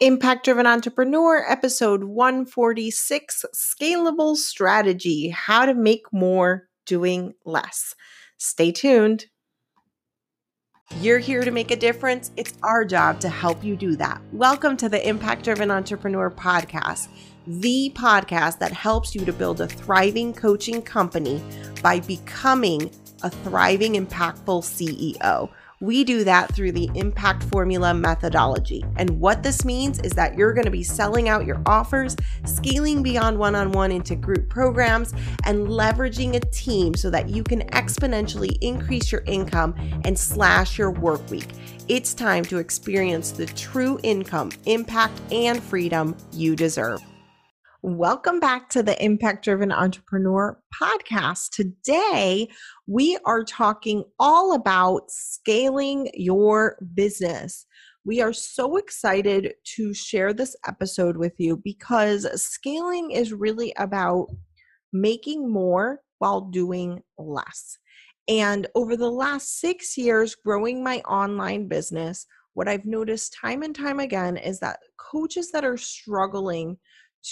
Impact Driven Entrepreneur, episode 146 Scalable Strategy How to Make More Doing Less. Stay tuned. You're here to make a difference. It's our job to help you do that. Welcome to the Impact Driven Entrepreneur Podcast, the podcast that helps you to build a thriving coaching company by becoming a thriving, impactful CEO. We do that through the impact formula methodology. And what this means is that you're going to be selling out your offers, scaling beyond one on one into group programs, and leveraging a team so that you can exponentially increase your income and slash your work week. It's time to experience the true income, impact, and freedom you deserve. Welcome back to the Impact Driven Entrepreneur podcast. Today, we are talking all about scaling your business. We are so excited to share this episode with you because scaling is really about making more while doing less. And over the last six years, growing my online business, what I've noticed time and time again is that coaches that are struggling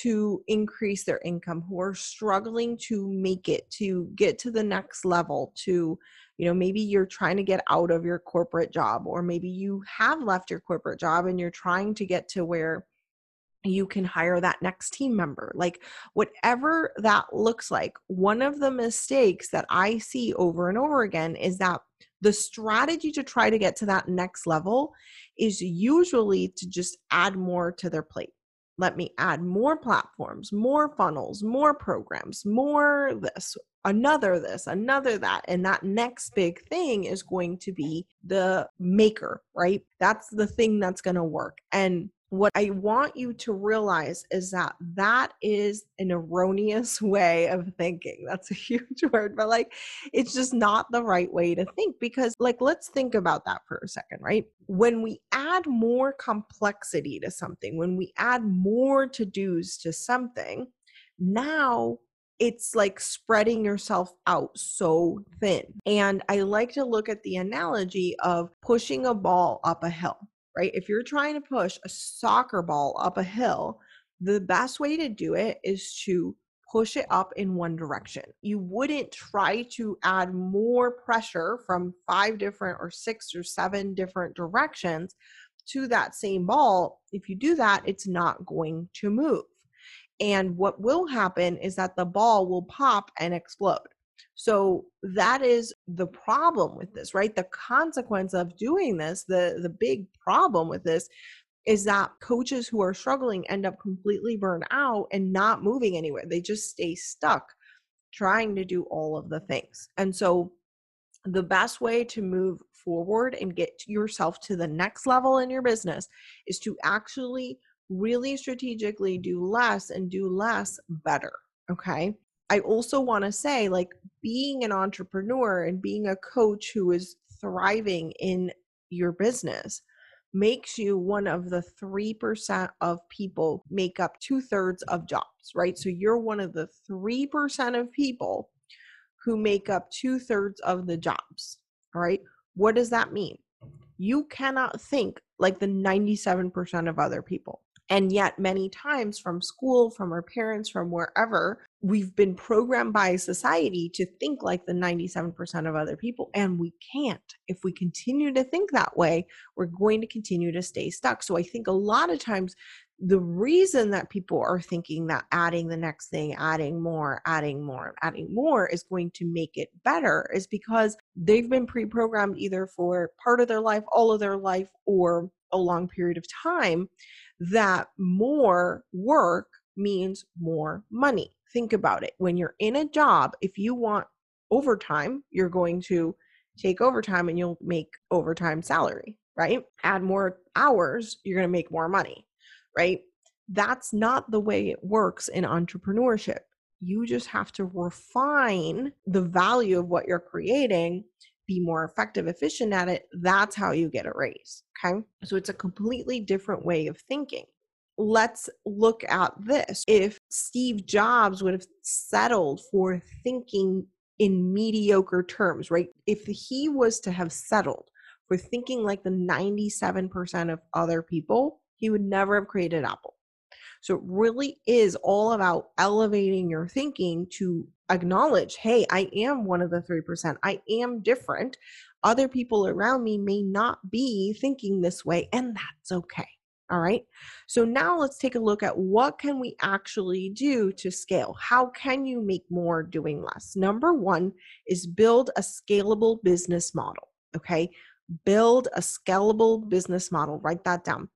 to increase their income who are struggling to make it to get to the next level to you know maybe you're trying to get out of your corporate job or maybe you have left your corporate job and you're trying to get to where you can hire that next team member. Like whatever that looks like one of the mistakes that i see over and over again is that the strategy to try to get to that next level is usually to just add more to their plate let me add more platforms, more funnels, more programs, more this, another this, another that. And that next big thing is going to be the maker, right? That's the thing that's going to work. And what I want you to realize is that that is an erroneous way of thinking. That's a huge word, but like it's just not the right way to think because, like, let's think about that for a second, right? When we add more complexity to something, when we add more to dos to something, now it's like spreading yourself out so thin. And I like to look at the analogy of pushing a ball up a hill right? If you're trying to push a soccer ball up a hill, the best way to do it is to push it up in one direction. You wouldn't try to add more pressure from five different or six or seven different directions to that same ball. If you do that, it's not going to move. And what will happen is that the ball will pop and explode. So that is the problem with this, right? The consequence of doing this, the the big problem with this is that coaches who are struggling end up completely burned out and not moving anywhere. They just stay stuck trying to do all of the things. And so the best way to move forward and get yourself to the next level in your business is to actually really strategically do less and do less better. Okay. I also want to say, like, being an entrepreneur and being a coach who is thriving in your business makes you one of the 3% of people make up two thirds of jobs, right? So you're one of the 3% of people who make up two thirds of the jobs, all right? What does that mean? You cannot think like the 97% of other people. And yet, many times from school, from our parents, from wherever, we've been programmed by society to think like the 97% of other people, and we can't. If we continue to think that way, we're going to continue to stay stuck. So I think a lot of times, the reason that people are thinking that adding the next thing, adding more, adding more, adding more is going to make it better is because they've been pre programmed either for part of their life, all of their life, or a long period of time that more work means more money. Think about it. When you're in a job, if you want overtime, you're going to take overtime and you'll make overtime salary, right? Add more hours, you're going to make more money, right? That's not the way it works in entrepreneurship. You just have to refine the value of what you're creating, be more effective, efficient at it. That's how you get a raise. Okay. So it's a completely different way of thinking. Let's look at this. If Steve Jobs would have settled for thinking in mediocre terms, right? If he was to have settled for thinking like the 97% of other people, he would never have created Apple. So it really is all about elevating your thinking to acknowledge, hey, I am one of the 3%. I am different. Other people around me may not be thinking this way, and that's okay. All right. So now let's take a look at what can we actually do to scale? How can you make more doing less? Number 1 is build a scalable business model, okay? Build a scalable business model. Write that down.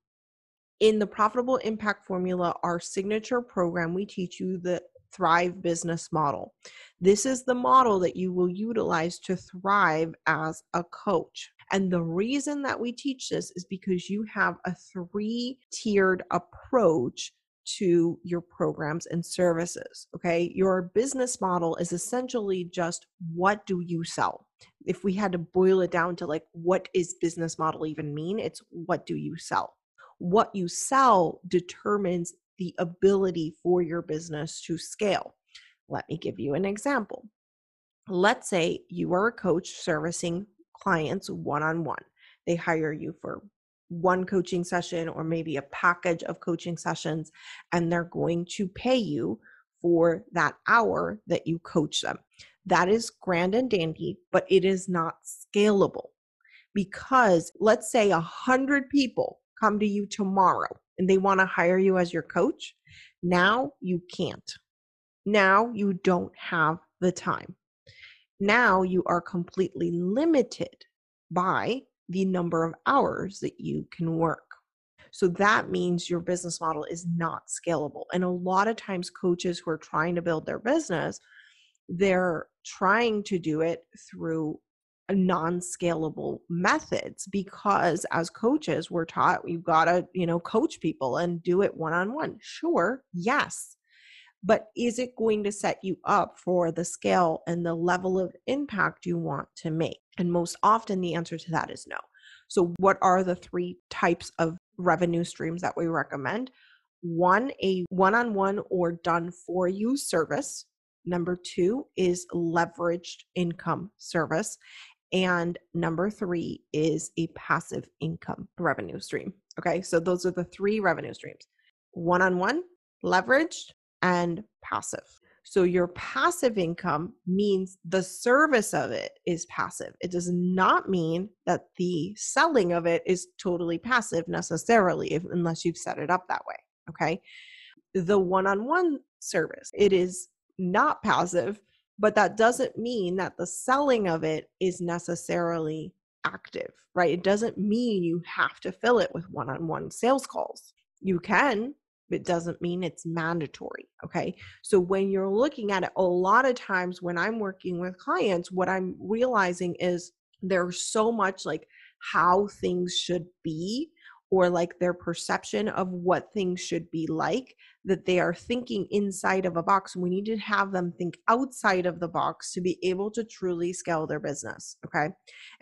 In the profitable impact formula, our signature program, we teach you the Thrive business model. This is the model that you will utilize to thrive as a coach. And the reason that we teach this is because you have a three tiered approach to your programs and services. Okay. Your business model is essentially just what do you sell? If we had to boil it down to like, what is business model even mean? It's what do you sell? What you sell determines the ability for your business to scale. Let me give you an example. Let's say you are a coach servicing clients one on one. They hire you for one coaching session or maybe a package of coaching sessions, and they're going to pay you for that hour that you coach them. That is grand and dandy, but it is not scalable because let's say a hundred people come to you tomorrow and they want to hire you as your coach. Now you can't. Now you don't have the time now you are completely limited by the number of hours that you can work. So that means your business model is not scalable. And a lot of times, coaches who are trying to build their business, they're trying to do it through non-scalable methods because as coaches we're taught you've got to you know coach people and do it one-on-one sure yes but is it going to set you up for the scale and the level of impact you want to make? And most often, the answer to that is no. So, what are the three types of revenue streams that we recommend? One, a one on one or done for you service. Number two is leveraged income service. And number three is a passive income revenue stream. Okay, so those are the three revenue streams one on one, leveraged, and passive. So your passive income means the service of it is passive. It does not mean that the selling of it is totally passive necessarily, if, unless you've set it up that way. Okay. The one on one service, it is not passive, but that doesn't mean that the selling of it is necessarily active, right? It doesn't mean you have to fill it with one on one sales calls. You can, it doesn't mean it's mandatory. Okay. So when you're looking at it, a lot of times when I'm working with clients, what I'm realizing is there's so much like how things should be or like their perception of what things should be like that they are thinking inside of a box. We need to have them think outside of the box to be able to truly scale their business. Okay.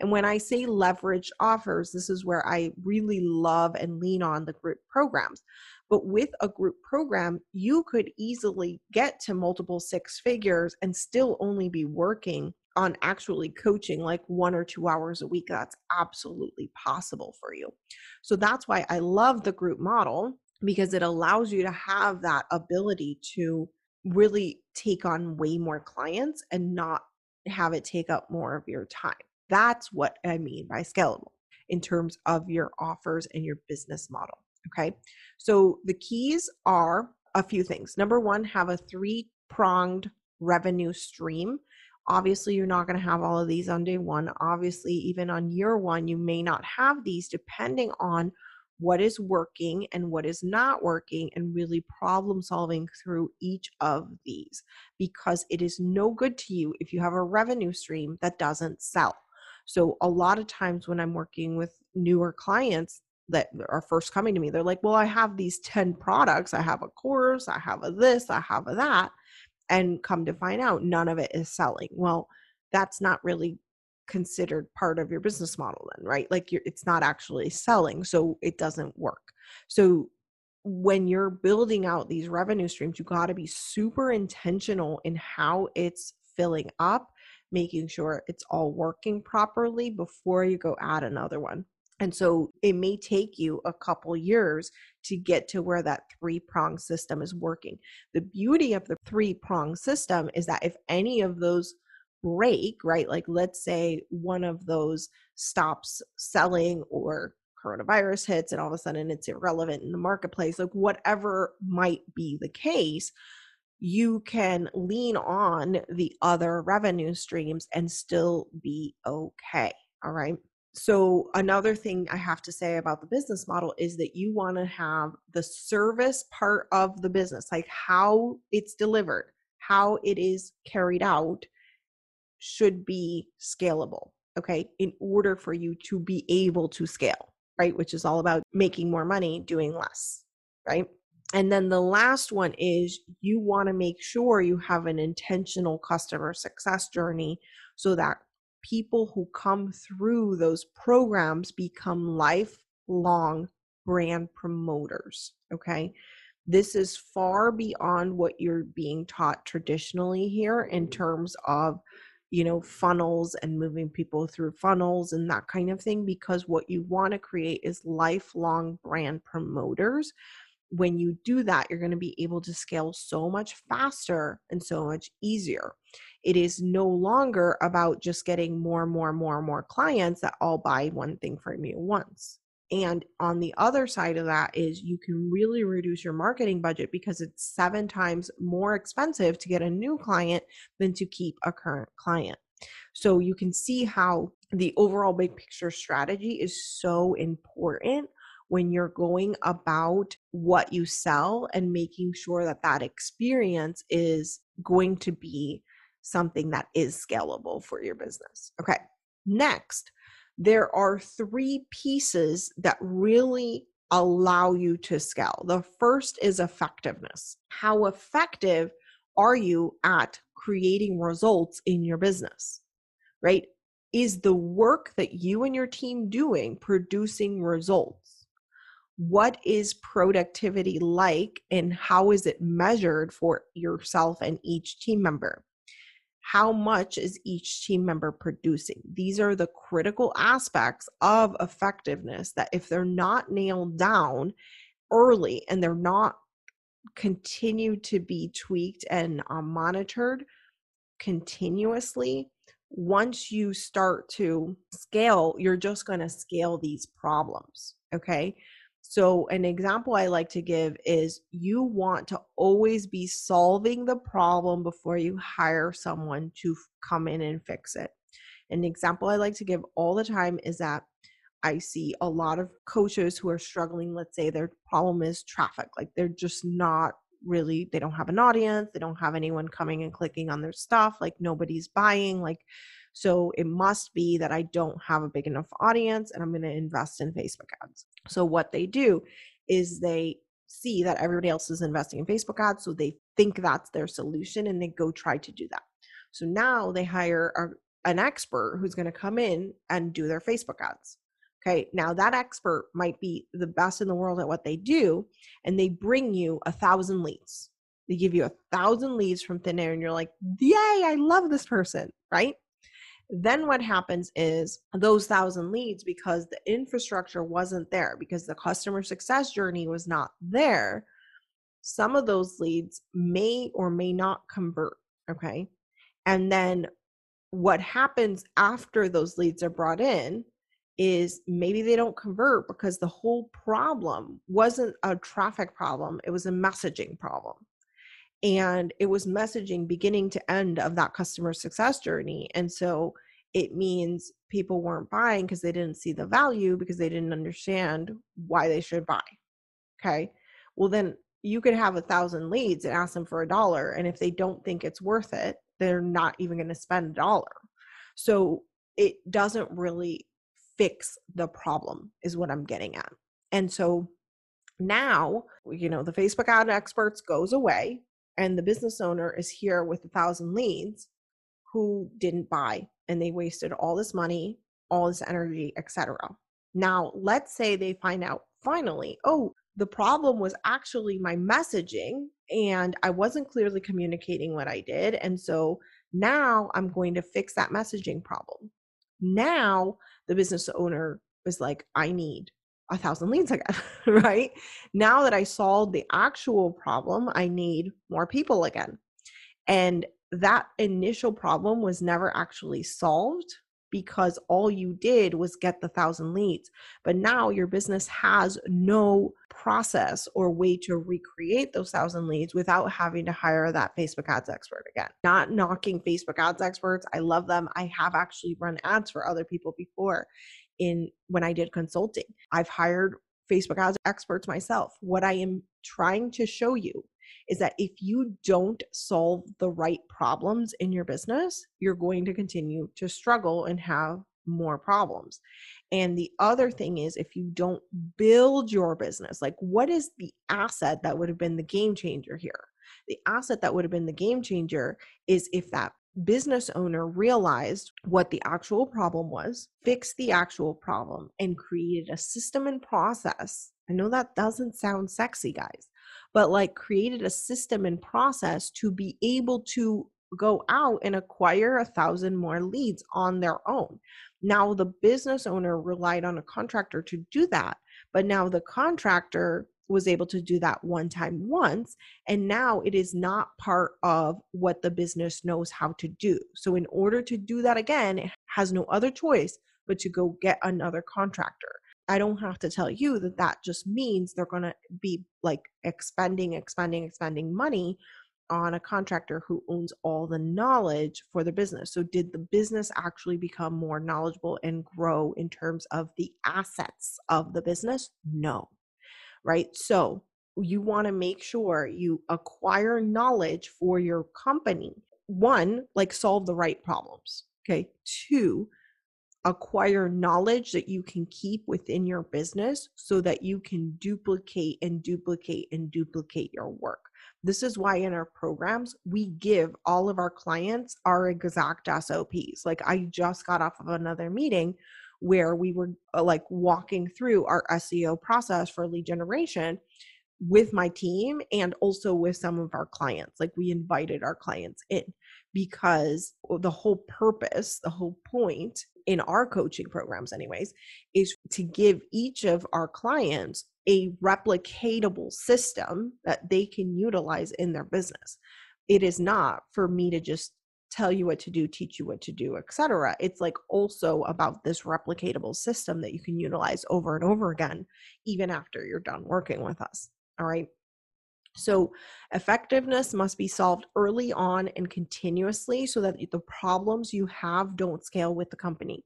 And when I say leverage offers, this is where I really love and lean on the group programs but with a group program, you could easily get to multiple six figures and still only be working on actually coaching like one or two hours a week. That's absolutely possible for you. So that's why I love the group model because it allows you to have that ability to really take on way more clients and not have it take up more of your time. That's what I mean by scalable in terms of your offers and your business model. Okay. So the keys are a few things. Number one, have a three pronged revenue stream. Obviously, you're not going to have all of these on day one. Obviously, even on year one, you may not have these depending on what is working and what is not working, and really problem solving through each of these because it is no good to you if you have a revenue stream that doesn't sell. So, a lot of times when I'm working with newer clients, that are first coming to me they're like well i have these 10 products i have a course i have a this i have a that and come to find out none of it is selling. Well that's not really considered part of your business model then right? Like it's not actually selling so it doesn't work. So when you're building out these revenue streams you got to be super intentional in how it's filling up making sure it's all working properly before you go add another one And so it may take you a couple years to get to where that three prong system is working. The beauty of the three prong system is that if any of those break, right, like let's say one of those stops selling or coronavirus hits and all of a sudden it's irrelevant in the marketplace, like whatever might be the case, you can lean on the other revenue streams and still be okay. All right. So, another thing I have to say about the business model is that you want to have the service part of the business, like how it's delivered, how it is carried out, should be scalable. Okay. In order for you to be able to scale, right? Which is all about making more money, doing less, right? And then the last one is you want to make sure you have an intentional customer success journey so that people who come through those programs become lifelong brand promoters. Okay. This is far beyond what you're being taught traditionally here in mm. terms of, you know, funnels and moving people through funnels and that kind of thing, because what you want to create is lifelong brand promoters when you do that, you're going to be able to scale so much faster and so much easier. It is no longer about just getting more, and more, more, more clients that all buy one thing from you once. And on the other side of that is you can really reduce your marketing budget because it's seven times more expensive to get a new client than to keep a current client. So you can see how the overall big picture strategy is so important when you're going about what you sell and making sure that that experience is going to be something that is scalable for your business. Okay. Next, there are three pieces that really allow you to scale. The first is effectiveness. How effective are you at creating results in your business? Right? Is the work that you and your team doing producing results? what is productivity like and how is it measured for yourself and each team member? How much is each team member producing? These are the critical aspects of effectiveness that if they're not nailed down early and they're not continued to be tweaked and uh, monitored continuously, once you start to scale, you're just going to scale these problems. Okay. So, an example I like to give is you want to always be solving the problem before you hire someone to come in and fix it. An example I like to give all the time is that I see a lot of coaches who are struggling. Let's say their problem is traffic, like they're just not really, they don't have an audience, they don't have anyone coming and clicking on their stuff, like nobody's buying, like so it must be that I don't have a big enough audience and I'm going to invest in Facebook ads. So what they do is they see that everybody else is investing in Facebook ads. So they think that's their solution and they go try to do that. So now they hire a, an expert who's going to come in and do their Facebook ads. Okay, now that expert might be the best in the world at what they do, and they bring you a thousand leads. They give you a thousand leads from thin air, and you're like, Yay, I love this person, right? Then what happens is those thousand leads, because the infrastructure wasn't there, because the customer success journey was not there, some of those leads may or may not convert. Okay. And then what happens after those leads are brought in is maybe they don't convert because the whole problem wasn't a traffic problem, it was a messaging problem and it was messaging beginning to end of that customer success journey and so it means people weren't buying because they didn't see the value because they didn't understand why they should buy okay? Well then you could have a thousand leads and ask them for a dollar and if they don't think it's worth it they're not even going to spend a dollar. So it doesn't really fix the problem is what i'm getting at. And so now you know the facebook ad experts goes away and the business owner is here with a thousand leads who didn't buy and they wasted all this money, all this energy, etc. Now, let's say they find out finally, oh, the problem was actually my messaging and I wasn't clearly communicating what I did. And so now I'm going to fix that messaging problem. Now the business owner was like, I need a thousand leads again, right? Now that I solved the actual problem, I need more people again. And that initial problem was never actually solved because all you did was get the thousand leads. But now your business has no process or way to recreate those thousand leads without having to hire that Facebook ads expert again. Not knocking Facebook ads experts. I love them. I have actually run ads for other people before in when I did consulting. I've hired Facebook ads experts myself. What I am trying to show you is that if you don't solve the right problems in your business, you're going to continue to struggle and have more problems. And the other thing is, if you don't build your business, like what is the asset that would have been the game changer here? The asset that would have been the game changer is if that business owner realized what the actual problem was, fixed the actual problem, and created a system and process. I know that doesn't sound sexy, guys, but like created a system and process to be able to go out and acquire a thousand more leads on their own. Now, the business owner relied on a contractor to do that, but now the contractor was able to do that one time once and now it is not part of what the business knows how to do so in order to do that again it has no other choice but to go get another contractor I don't have to tell you that that just means they're going to be like expending, expending, expending money on a contractor who owns all the knowledge for the business. So, did the business actually become more knowledgeable and grow in terms of the assets of the business? No. Right. So, you want to make sure you acquire knowledge for your company. One, like solve the right problems. Okay. Two, acquire knowledge that you can keep within your business so that you can duplicate and duplicate and duplicate your work. This is why in our programs, we give all of our clients our exact SOPs. Like I just got off of another meeting where we were uh, like walking through our SEO process for lead generation with my team and also with some of our clients. Like we invited our clients in because the whole purpose, the whole point in our coaching programs, anyways, is to give each of our clients a replicatable system that they can utilize in their business. It is not for me to just tell you what to do, teach you what to do, etc. It's like also about this replicatable system that you can utilize over and over again, even after you're done working with us. All right. So, effectiveness must be solved early on and continuously so that the problems you have don't scale with the company,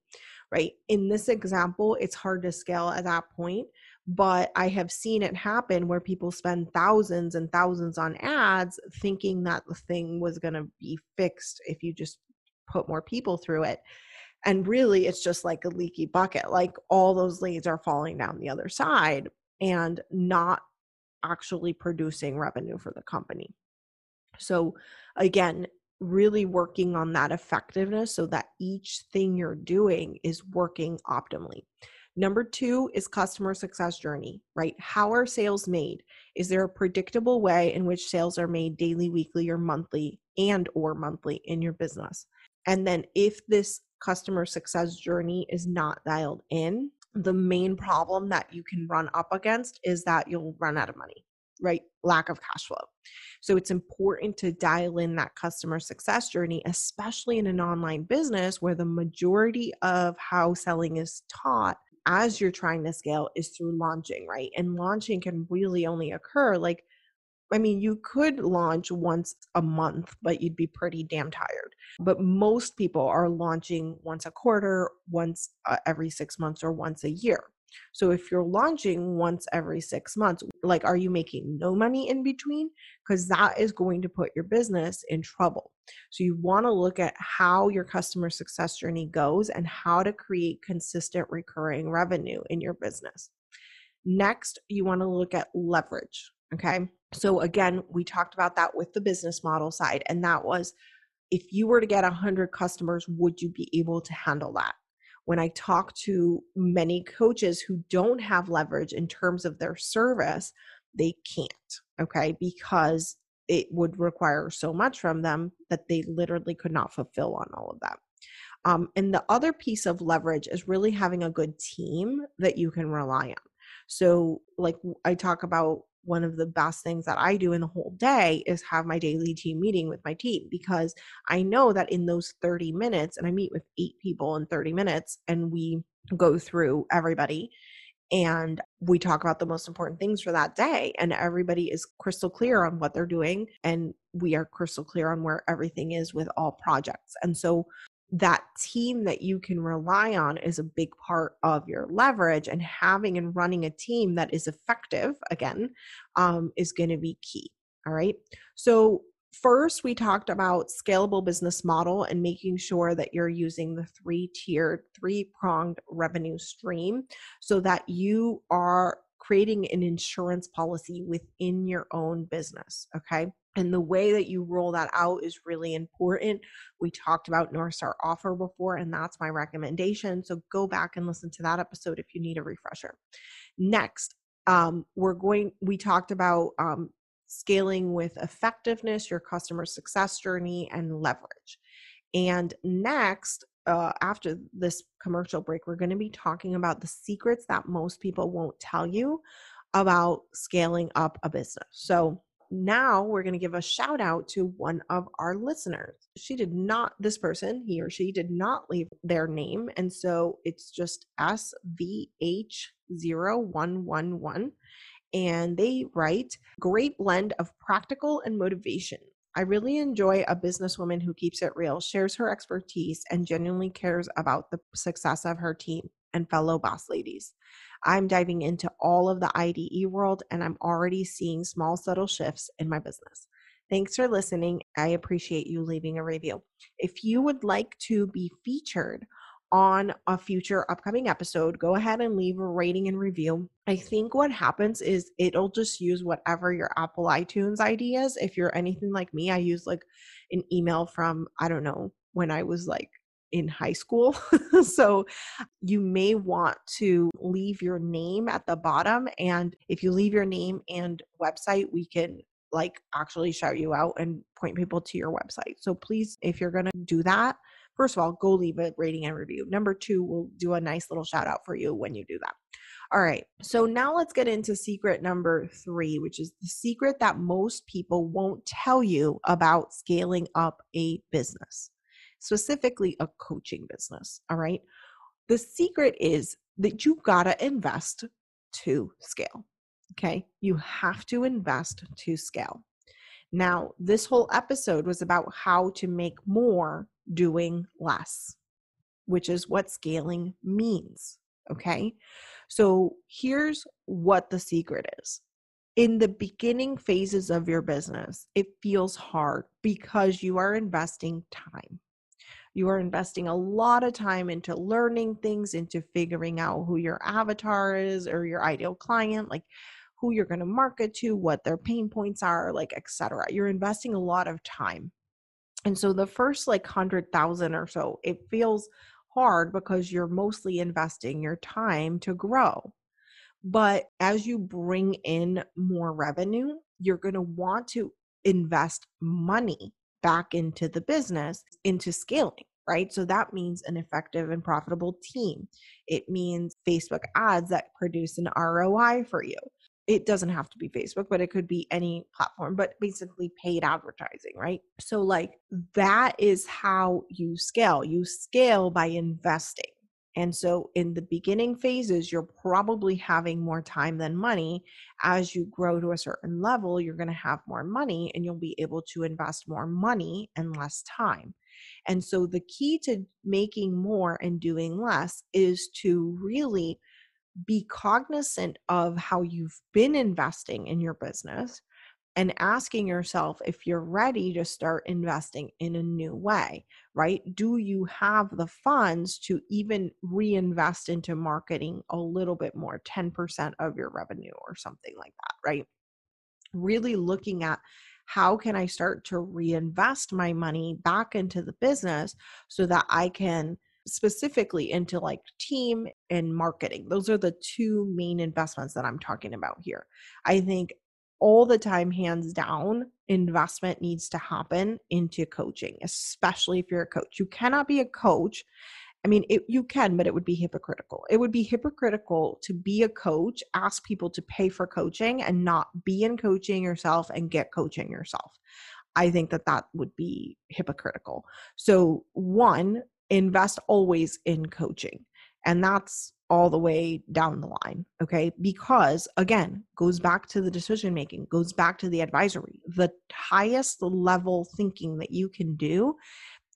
right? In this example, it's hard to scale at that point, but I have seen it happen where people spend thousands and thousands on ads thinking that the thing was going to be fixed if you just put more people through it. And really, it's just like a leaky bucket. Like all those leads are falling down the other side and not actually producing revenue for the company. So, again, really working on that effectiveness so that each thing you're doing is working optimally. Number two is customer success journey, right? How are sales made? Is there a predictable way in which sales are made daily, weekly, or monthly and or monthly in your business? And then if this customer success journey is not dialed in, the main problem that you can run up against is that you'll run out of money, right? Lack of cash flow. So it's important to dial in that customer success journey, especially in an online business where the majority of how selling is taught as you're trying to scale is through launching, right? And launching can really only occur like I mean, you could launch once a month, but you'd be pretty damn tired. But most people are launching once a quarter, once uh, every six months, or once a year. So if you're launching once every six months, like, are you making no money in between? Because that is going to put your business in trouble. So you want to look at how your customer success journey goes and how to create consistent recurring revenue in your business. Next, you want to look at leverage. Okay. So again, we talked about that with the business model side, and that was if you were to get 100 customers, would you be able to handle that? When I talk to many coaches who don't have leverage in terms of their service, they can't, okay, because it would require so much from them that they literally could not fulfill on all of that. Um, and the other piece of leverage is really having a good team that you can rely on. So, like I talk about one of the best things that I do in the whole day is have my daily team meeting with my team because I know that in those 30 minutes, and I meet with eight people in 30 minutes, and we go through everybody and we talk about the most important things for that day and everybody is crystal clear on what they're doing and we are crystal clear on where everything is with all projects and so that team that you can rely on is a big part of your leverage and having and running a team that is effective again um, is going to be key all right? So first we talked about scalable business model and making sure that you're using the three tiered three pronged revenue stream so that you are creating an insurance policy within your own business okay and the way that you roll that out is really important. We talked about North Star offer before, and that's my recommendation. So go back and listen to that episode if you need a refresher. Next, um, we're going, we talked about um, scaling with effectiveness, your customer success journey, and leverage. And next, uh, after this commercial break, we're going to be talking about the secrets that most people won't tell you about scaling up a business. So, now we're going to give a shout out to one of our listeners. She did not, this person, he or she did not leave their name. And so it's just SVH0111. And they write, great blend of practical and motivation. I really enjoy a businesswoman who keeps it real, shares her expertise, and genuinely cares about the success of her team and fellow boss ladies. I'm diving into all of the IDE world and I'm already seeing small, subtle shifts in my business. Thanks for listening. I appreciate you leaving a review. If you would like to be featured on a future upcoming episode, go ahead and leave a rating and review. I think what happens is it'll just use whatever your Apple iTunes ID is. If you're anything like me, I use like an email from, I don't know, when I was like in high school. so you may want to leave your name at the bottom. And if you leave your name and website, we can like actually shout you out and point people to your website. So please, if you're going to do that, first of all, go leave a rating and review. Number two, we'll do a nice little shout out for you when you do that. All right. So now let's get into secret number three, which is the secret that most people won't tell you about scaling up a business specifically a coaching business. All right. The secret is that you got to invest to scale. Okay. You have to invest to scale. Now, this whole episode was about how to make more doing less, which is what scaling means. Okay. So here's what the secret is. In the beginning phases of your business, it feels hard because you are investing time. You are investing a lot of time into learning things, into figuring out who your avatar is or your ideal client, like who you're going to market to, what their pain points are, like etc. You're investing a lot of time. And so the first like 100,000 or so, it feels hard because you're mostly investing your time to grow. But as you bring in more revenue, you're going to want to invest money back into the business, into scaling, right? So that means an effective and profitable team. It means Facebook ads that produce an ROI for you. It doesn't have to be Facebook, but it could be any platform, but basically paid advertising, right? So, like, that is how you scale. You scale by investing. And so, in the beginning phases, you're probably having more time than money. As you grow to a certain level, you're going to have more money and you'll be able to invest more money and less time. And so, the key to making more and doing less is to really be cognizant of how you've been investing in your business and asking yourself if you're ready to start investing in a new way, right? Do you have the funds to even reinvest into marketing a little bit more, 10% of your revenue or something like that, right? Really looking at how can I start to reinvest my money back into the business so that I can specifically into like team and marketing. Those are the two main investments that I'm talking about here. I think all the time, hands down, investment needs to happen into coaching, especially if you're a coach. You cannot be a coach. I mean, it, you can, but it would be hypocritical. It would be hypocritical to be a coach, ask people to pay for coaching, and not be in coaching yourself and get coaching yourself. I think that that would be hypocritical. So, one, invest always in coaching. And that's all the way down the line. Okay. Because again, goes back to the decision making, goes back to the advisory. The highest level thinking that you can do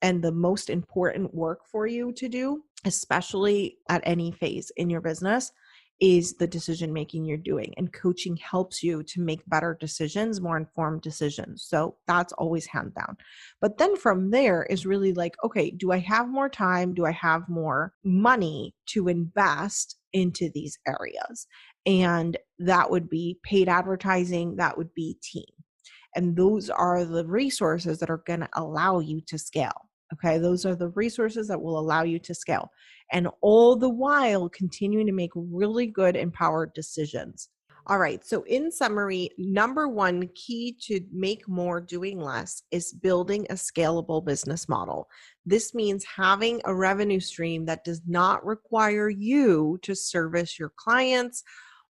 and the most important work for you to do, especially at any phase in your business, is the decision making you're doing and coaching helps you to make better decisions more informed decisions. So that's always hand down. But then from there is really like okay do i have more time? Do i have more money to invest into these areas? And that would be paid advertising that would be team. And those are the resources that are going to allow you to scale Okay, those are the resources that will allow you to scale. And all the while continuing to make really good empowered decisions. All right, so in summary, number one key to make more doing less is building a scalable business model. This means having a revenue stream that does not require you to service your clients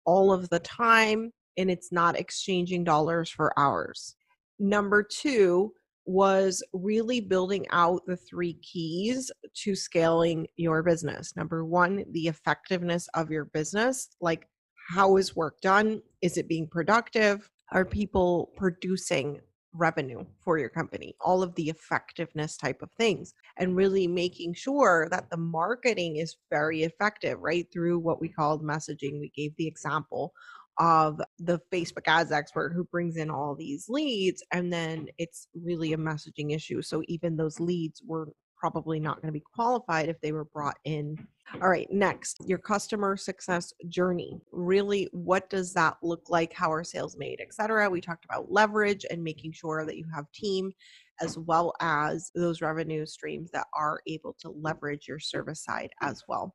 all of the time and it's not exchanging dollars for hours. Number two, was really building out the three keys to scaling your business. Number one, the effectiveness of your business. Like, how is work done? Is it being productive? Are people producing revenue for your company? All of the effectiveness type of things. And really making sure that the marketing is very effective, right? Through what we called messaging. We gave the example of the Facebook ads expert who brings in all these leads and then it's really a messaging issue. So even those leads were probably not going to be qualified if they were brought in. All right, next, your customer success journey. Really, what does that look like? How are sales made, et cetera? We talked about leverage and making sure that you have team as well as those revenue streams that are able to leverage your service side as well.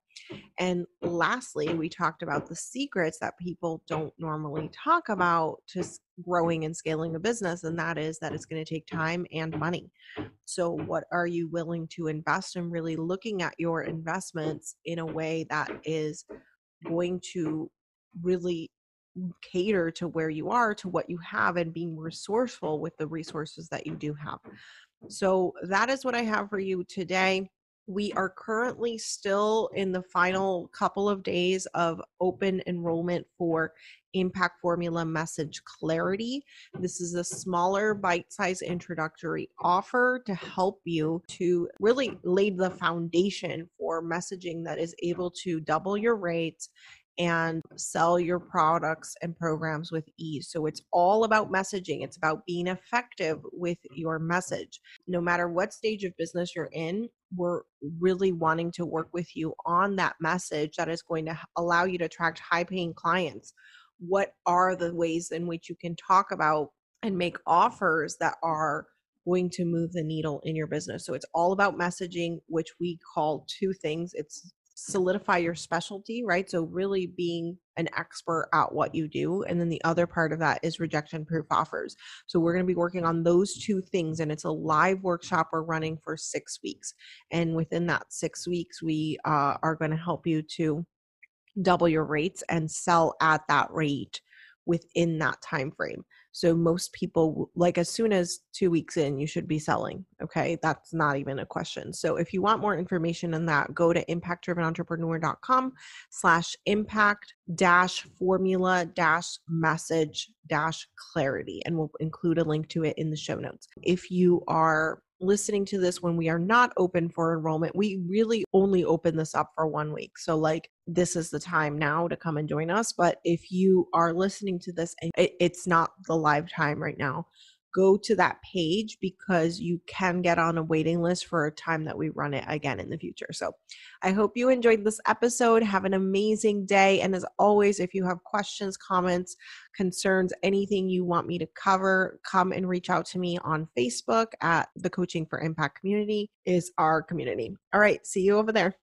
And lastly, we talked about the secrets that people don't normally talk about to growing and scaling a business, and that is that it's going to take time and money. So, what are you willing to invest in? Really looking at your investments in a way that is going to really cater to where you are, to what you have, and being resourceful with the resources that you do have. So, that is what I have for you today. We are currently still in the final couple of days of open enrollment for Impact Formula Message Clarity. This is a smaller bite size introductory offer to help you to really lay the foundation for messaging that is able to double your rates and sell your products and programs with ease. So it's all about messaging, it's about being effective with your message. No matter what stage of business you're in, we're really wanting to work with you on that message that is going to allow you to attract high paying clients. What are the ways in which you can talk about and make offers that are going to move the needle in your business. So it's all about messaging, which we call two things. It's solidify your specialty, right? So, really being an expert at what you do. And then the other part of that is rejection proof offers. So, we're going to be working on those two things. And it's a live workshop we're running for six weeks. And within that six weeks, we uh, are going to help you to double your rates and sell at that rate within that time frame. So most people like as soon as 2 weeks in you should be selling, okay? That's not even a question. So if you want more information on that, go to impactdrivenentrepreneur.com slash impact dash formula dash message dash clarity and we'll include a link to it in the show notes. If you are listening to this when we are not open for enrollment, we really only open this up for one week. So, like, this is the time now to come and join us. But if you are listening to this and it's not the live time right now, go to that page because you can get on a waiting list for a time that we run it again in the future. So I hope you enjoyed this episode. Have an amazing day. And as always, if you have questions, comments, concerns, anything you want me to cover, come and reach out to me on Facebook at the Coaching for Impact community is our community. All right, see you over there.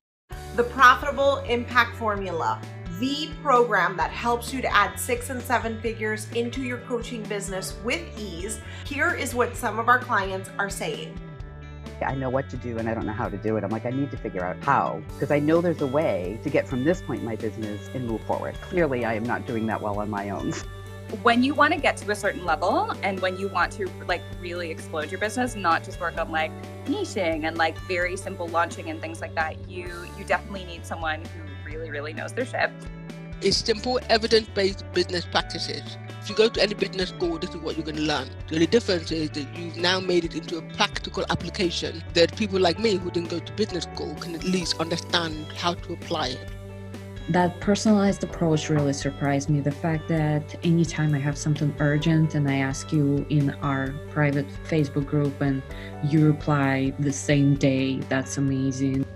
The profitable impact formula the program that helps you to add six and seven figures into your coaching business with ease. Here is what some of our clients are saying. I know what to do and I don't know how to do it. I'm like, I need to figure out how because I know there's a way to get from this point in my business and move forward. Clearly, I am not doing that well on my own. when you want to get to a certain level and when you want to like really explode your business not just work on like niching and like very simple launching and things like that you you definitely need someone who really really knows their shit it's simple evidence-based business practices if you go to any business school this is what you're going to learn the only difference is that you've now made it into a practical application that people like me who didn't go to business school can at least understand how to apply it that personalized approach really surprised me. The fact that anytime I have something urgent and I ask you in our private Facebook group and you reply the same day, that's amazing.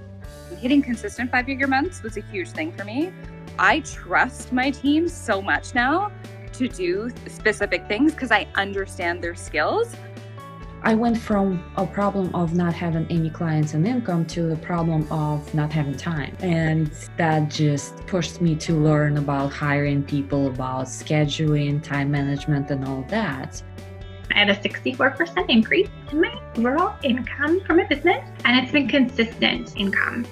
Hitting consistent five figure months was a huge thing for me. I trust my team so much now to do specific things because I understand their skills. I went from a problem of not having any clients and income to the problem of not having time. And that just pushed me to learn about hiring people, about scheduling, time management, and all that. I had a 64% increase in my overall income from my business, and it's been consistent income.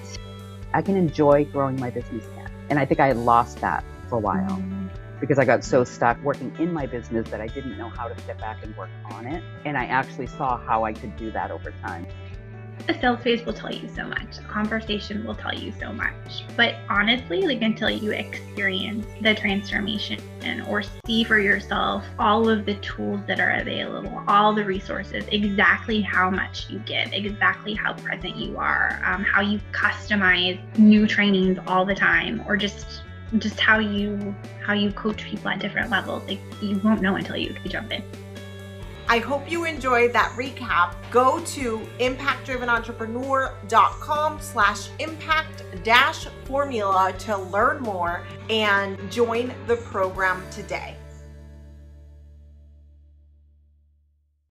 I can enjoy growing my business again. And I think I lost that for a while. Because I got so stuck working in my business that I didn't know how to step back and work on it. And I actually saw how I could do that over time. A sales phase will tell you so much. A conversation will tell you so much. But honestly, like until you experience the transformation or see for yourself all of the tools that are available, all the resources, exactly how much you give, exactly how present you are, um, how you customize new trainings all the time, or just just how you how you coach people at different levels. Like you won't know until you jump in. I hope you enjoyed that recap. Go to impactdrivenentrepreneur.com slash impact dash formula to learn more and join the program today.